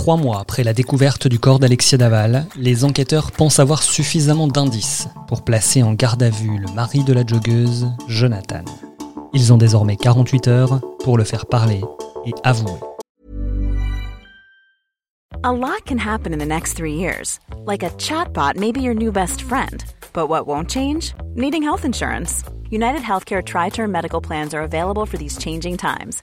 Trois mois après la découverte du corps d'Alexia Daval, les enquêteurs pensent avoir suffisamment d'indices pour placer en garde à vue le mari de la joggeuse, Jonathan. Ils ont désormais 48 heures pour le faire parler et avouer. A lot can happen in the next three years. Like a chatbot may be your new best friend. But what won't change? Needing health insurance. United Healthcare Tri Term Medical Plans are available for these changing times.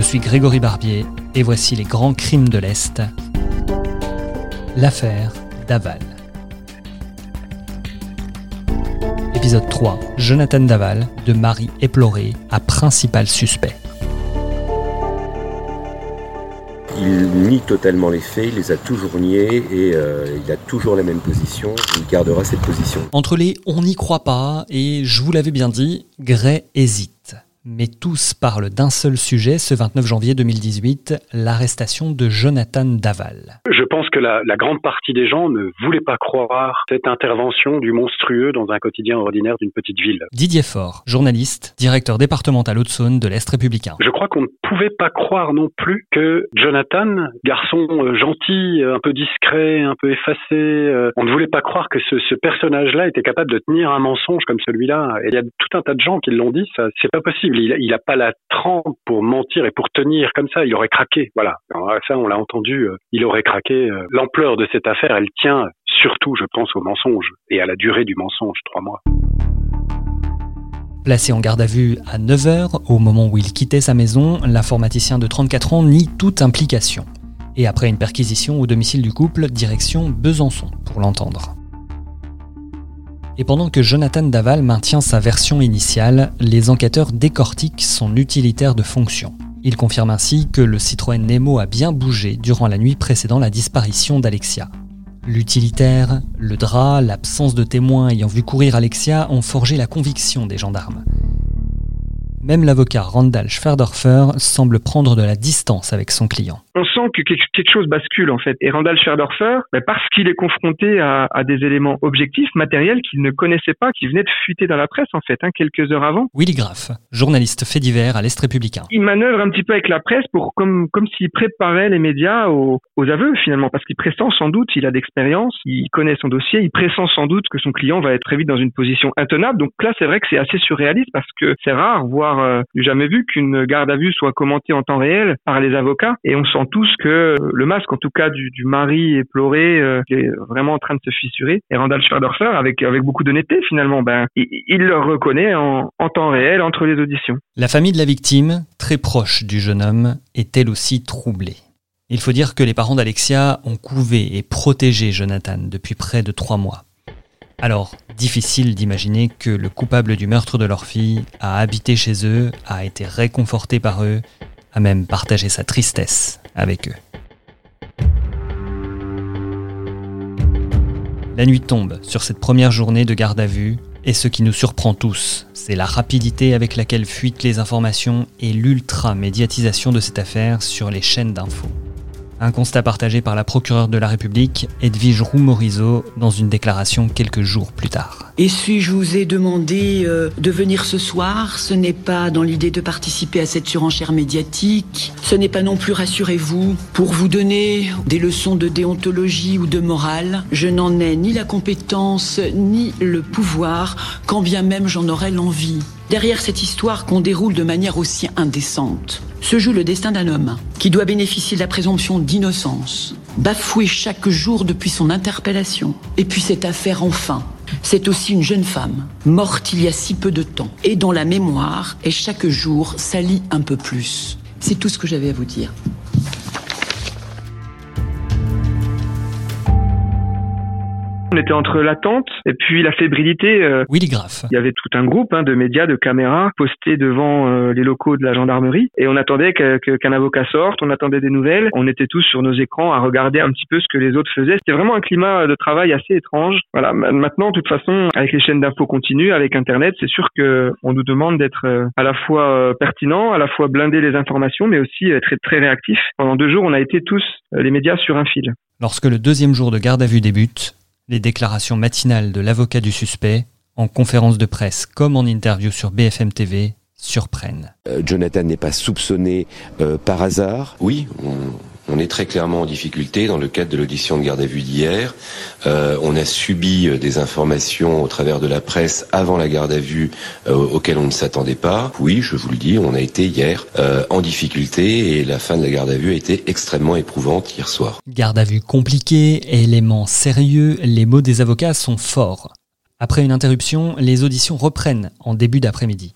Je suis Grégory Barbier et voici les grands crimes de l'Est. L'affaire Daval. Épisode 3. Jonathan Daval, de Marie éplorée à principal suspect. Il nie totalement les faits, il les a toujours niés et euh, il a toujours la même position. Il gardera cette position. Entre les on n'y croit pas et je vous l'avais bien dit, Gray hésite. Mais tous parlent d'un seul sujet ce 29 janvier 2018, l'arrestation de Jonathan Daval. Je pense que la, la, grande partie des gens ne voulaient pas croire cette intervention du monstrueux dans un quotidien ordinaire d'une petite ville. Didier Faure, journaliste, directeur départemental Haute-Saône de l'Est républicain. Je crois qu'on ne pouvait pas croire non plus que Jonathan, garçon euh, gentil, un peu discret, un peu effacé, euh, on ne voulait pas croire que ce, ce personnage-là était capable de tenir un mensonge comme celui-là. Et il y a tout un tas de gens qui l'ont dit, ça, c'est pas possible. Il n'a pas la trempe pour mentir et pour tenir comme ça. Il aurait craqué. Voilà. Ça, on l'a entendu. Euh, il aurait craqué. Euh, l'ampleur de cette affaire, elle tient surtout, je pense, au mensonge et à la durée du mensonge, trois mois. Placé en garde à vue à 9h, au moment où il quittait sa maison, l'informaticien de 34 ans nie toute implication. Et après une perquisition au domicile du couple, direction Besançon pour l'entendre. Et pendant que Jonathan Daval maintient sa version initiale, les enquêteurs décortiquent son utilitaire de fonction. Ils confirment ainsi que le Citroën Nemo a bien bougé durant la nuit précédant la disparition d'Alexia. L'utilitaire, le drap, l'absence de témoins ayant vu courir Alexia ont forgé la conviction des gendarmes. Même l'avocat Randall Schwerdorfer semble prendre de la distance avec son client. On sent que quelque chose bascule en fait. Et Randall Schwerdorfer, ben, parce qu'il est confronté à, des éléments objectifs, matériels qu'il ne connaissait pas, qui venaient de fuiter dans la presse en fait, hein, quelques heures avant. Willy Graff, journaliste fait divers à l'Est républicain. Il manœuvre un petit peu avec la presse pour comme comme s'il préparait les médias aux, aux aveux finalement, parce qu'il pressent sans doute, il a d'expérience, il connaît son dossier, il pressent sans doute que son client va être très vite dans une position intenable. Donc là, c'est vrai que c'est assez surréaliste parce que c'est rare, voire euh, jamais vu qu'une garde à vue soit commentée en temps réel par les avocats. Et on sent tous que le masque, en tout cas du, mari éploré, euh, est vraiment en train de se fissurer. Et Randall Schwerderfer, avec avec beaucoup d'honnêteté finalement, ben il, le reconnaît en temps réel entre les auditions. La famille de la victime, très proche du jeune homme, est elle aussi troublée? Il faut dire que les parents d'Alexia ont couvé et protégé Jonathan depuis près de trois mois. Alors, difficile d'imaginer que le coupable du meurtre de leur fille a habité chez eux, a été réconforté par eux, a même partagé sa tristesse avec eux. La nuit tombe sur cette première journée de garde à vue, et ce qui nous surprend tous, c'est la rapidité avec laquelle fuitent les informations et l'ultra-médiatisation de cette affaire sur les chaînes d'infos. Un constat partagé par la procureure de la République, Edwige Roux-Morizot, dans une déclaration quelques jours plus tard. Et si je vous ai demandé euh, de venir ce soir, ce n'est pas dans l'idée de participer à cette surenchère médiatique, ce n'est pas non plus, rassurez-vous, pour vous donner des leçons de déontologie ou de morale. Je n'en ai ni la compétence ni le pouvoir, quand bien même j'en aurais l'envie. Derrière cette histoire qu'on déroule de manière aussi indécente, se joue le destin d'un homme qui doit bénéficier de la présomption d'innocence, bafoué chaque jour depuis son interpellation. Et puis cette affaire enfin. C'est aussi une jeune femme, morte il y a si peu de temps, et dont la mémoire est chaque jour salie un peu plus. C'est tout ce que j'avais à vous dire. On était entre l'attente et puis la fébrilité. Euh, Willy Graff. Il y avait tout un groupe hein, de médias, de caméras postés devant euh, les locaux de la gendarmerie et on attendait qu'un avocat sorte, on attendait des nouvelles. On était tous sur nos écrans à regarder un petit peu ce que les autres faisaient. C'était vraiment un climat de travail assez étrange. Voilà. Maintenant, de toute façon, avec les chaînes d'infos continues, avec Internet, c'est sûr que on nous demande d'être euh, à la fois pertinent, à la fois blinder les informations, mais aussi être très réactif. Pendant deux jours, on a été tous les médias sur un fil. Lorsque le deuxième jour de garde à vue débute, les déclarations matinales de l'avocat du suspect, en conférence de presse comme en interview sur BFM TV, surprennent. Euh, Jonathan n'est pas soupçonné euh, par hasard? Oui, on, on est très clairement en difficulté dans le cadre de l'audition de garde à vue d'hier. Euh, on a subi euh, des informations au travers de la presse avant la garde à vue euh, auxquelles on ne s'attendait pas. Oui, je vous le dis, on a été hier en difficulté et la fin de la garde à vue a été extrêmement éprouvante hier soir. Garde à vue compliquée, éléments sérieux, les mots des avocats sont forts. Après une interruption, les auditions reprennent en début d'après-midi.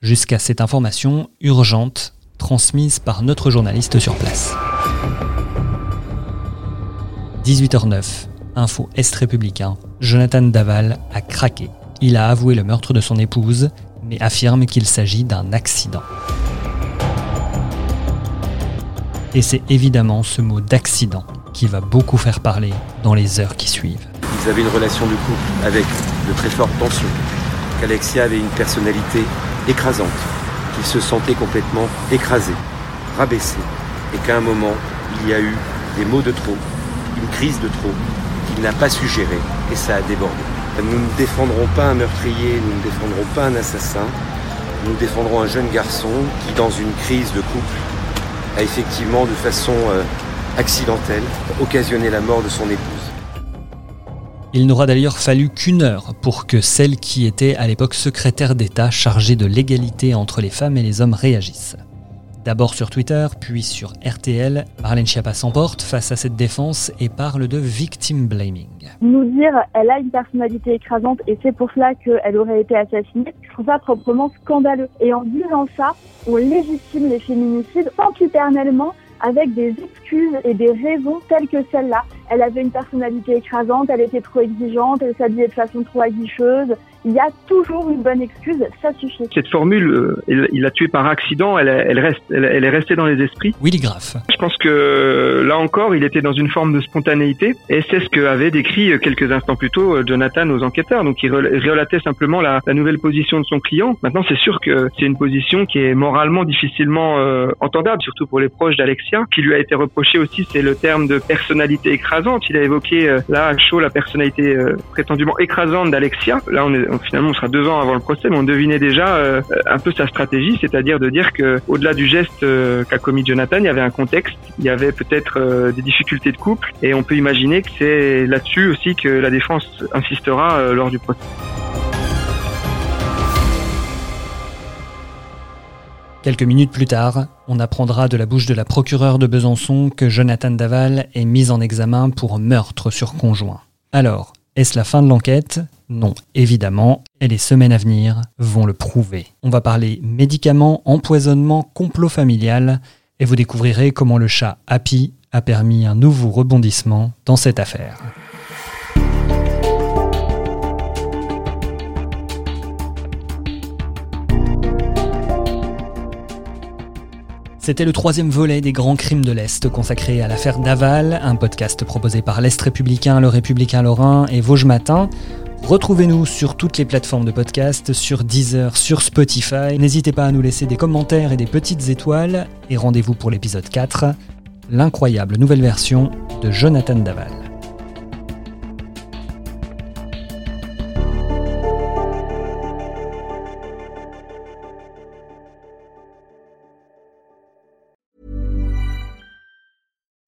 Jusqu'à cette information urgente transmise par notre journaliste sur place. 18h09, info Est républicain, Jonathan Daval a craqué. Il a avoué le meurtre de son épouse, mais affirme qu'il s'agit d'un accident. Et c'est évidemment ce mot d'accident qui va beaucoup faire parler dans les heures qui suivent. Ils avaient une relation de couple avec de très fortes tensions, qu'Alexia avait une personnalité écrasante, qu'il se sentait complètement écrasé, rabaissé, et qu'à un moment, il y a eu des mots de trop, une crise de trop qu'il n'a pas su et ça a débordé. Nous ne défendrons pas un meurtrier, nous ne défendrons pas un assassin, nous défendrons un jeune garçon qui, dans une crise de couple, a effectivement, de façon euh, accidentelle, occasionné la mort de son épouse. Il n'aura d'ailleurs fallu qu'une heure pour que celle qui était à l'époque secrétaire d'État chargée de l'égalité entre les femmes et les hommes réagisse. D'abord sur Twitter, puis sur RTL, Marlène Schiappa s'emporte face à cette défense et parle de victim blaming. Nous dire elle a une personnalité écrasante et c'est pour cela qu'elle aurait été assassinée, je trouve ça proprement scandaleux. Et en disant ça, on légitime les féminicides sempiternellement avec des excuses et des raisons telles que celle-là. Elle avait une personnalité écrasante, elle était trop exigeante, elle s'habillait de façon trop aguicheuse, il y a toujours une bonne excuse, ça suffit. Cette formule, euh, il l'a tué par accident, elle, elle reste, elle, est restée dans les esprits. Willy Graff. Je pense que là encore, il était dans une forme de spontanéité, et c'est ce que avait décrit euh, quelques instants plus tôt euh, Jonathan aux enquêteurs. Donc, il relatait simplement la, la nouvelle position de son client. Maintenant, c'est sûr que c'est une position qui est moralement difficilement entendable, surtout pour les proches d'Alexia. Qui lui a été reproché aussi, c'est le terme de personnalité écrasante. Il a évoqué là à chaud la personnalité prétendument écrasante d'Alexia. Là, on est finalement on sera deux ans avant le procès, mais on devinait déjà euh, un peu sa stratégie, c'est-à-dire de dire que au-delà du geste euh, qu'a commis Jonathan, il y avait un contexte, il y avait peut-être euh, des difficultés de couple, et on peut imaginer que c'est là-dessus aussi que la défense insistera lors du procès. Quelques minutes plus tard, on apprendra de la bouche de la procureure de Besançon que Jonathan Daval est mis en examen pour meurtre sur conjoint. Alors, est-ce la fin de l'enquête? Non, évidemment, et les semaines à venir vont le prouver. On va parler médicaments, empoisonnement, complot familial, et vous découvrirez comment le chat Happy a permis un nouveau rebondissement dans cette affaire. C'était le troisième volet des grands crimes de l'Est consacré à l'affaire Daval, un podcast proposé par l'Est républicain, le Républicain Lorrain et Vosges Matin. Retrouvez-nous sur toutes les plateformes de podcast, sur Deezer, sur Spotify. N'hésitez pas à nous laisser des commentaires et des petites étoiles. Et rendez-vous pour l'épisode 4, l'incroyable nouvelle version de Jonathan Daval.